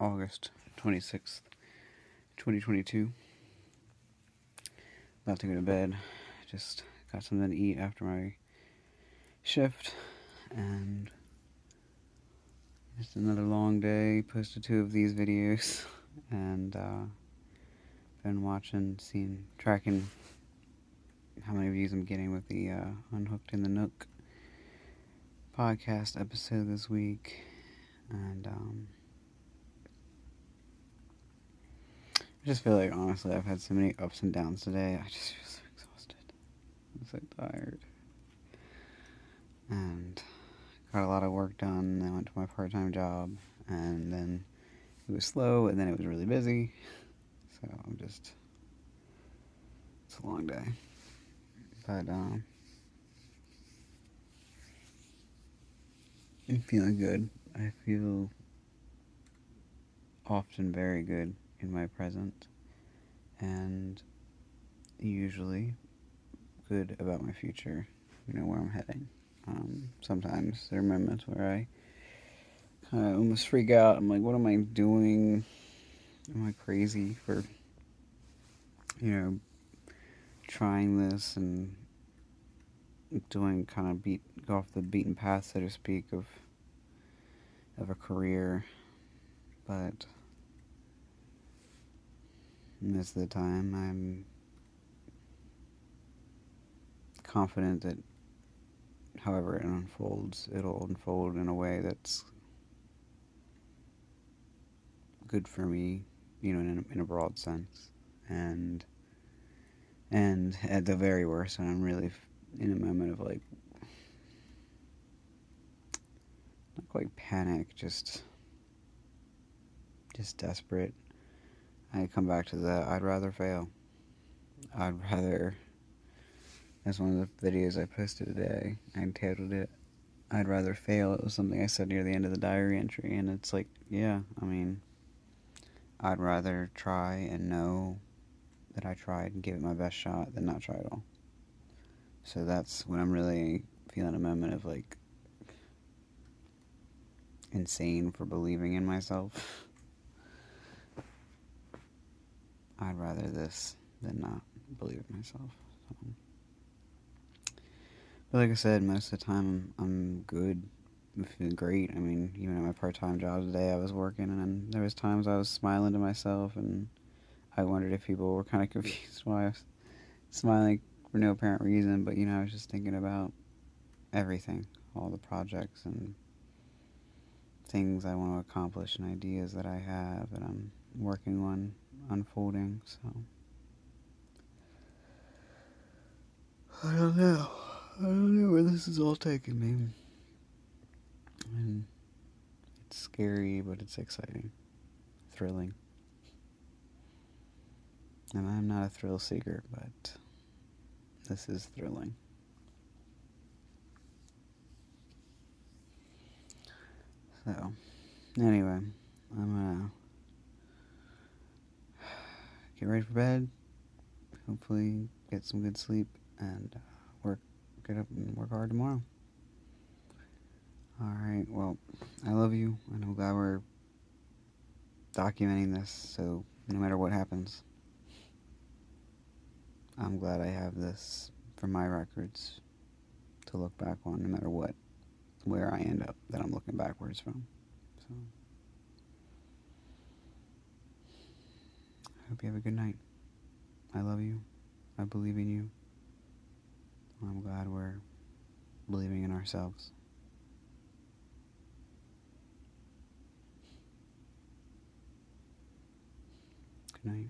August 26th, 2022. About to go to bed. Just got something to eat after my shift and just another long day. Posted two of these videos and uh, been watching, seeing, tracking how many views I'm getting with the uh, Unhooked in the Nook podcast episode this week. And um, I just feel like, honestly, I've had so many ups and downs today. I just feel so exhausted. I'm so tired. And got a lot of work done. I went to my part time job, and then it was slow, and then it was really busy. So I'm just. It's a long day. But, um. I'm feeling good. I feel often very good in my present and usually good about my future, you know, where I'm heading. Um, sometimes there are moments where I kind of almost freak out. I'm like, what am I doing? Am I crazy for, you know, trying this and doing kind of beat go off the beaten path, so to speak, of of a career, but most of the time I'm confident that however it unfolds, it'll unfold in a way that's good for me, you know, in a, in a broad sense, and and at the very worst, when I'm really in a moment of like not quite panic, just just desperate. I come back to that. I'd rather fail. I'd rather. That's one of the videos I posted today. I titled it "I'd rather fail." It was something I said near the end of the diary entry, and it's like, yeah, I mean, I'd rather try and know that I tried and give it my best shot than not try at all. So that's when I'm really feeling a moment of like insane for believing in myself. I'd rather this than not believe in myself. So. But like I said, most of the time I'm good, I'm feeling great. I mean, even at my part-time job today, I was working, and there was times I was smiling to myself, and I wondered if people were kind of confused why I was smiling for no apparent reason. But you know, I was just thinking about everything, all the projects and things I want to accomplish and ideas that I have and I'm working on unfolding. So I don't know. I don't know where this is all taking me. And it's scary, but it's exciting, thrilling. And I'm not a thrill seeker, but this is thrilling. So, anyway, I'm gonna get ready for bed. Hopefully, get some good sleep and uh, work, get up and work hard tomorrow. All right. Well, I love you, and I'm glad we're documenting this. So no matter what happens, I'm glad I have this for my records to look back on, no matter what where I end up that I'm looking backwards from. So hope you have a good night. I love you. I believe in you. I'm glad we're believing in ourselves. Good night.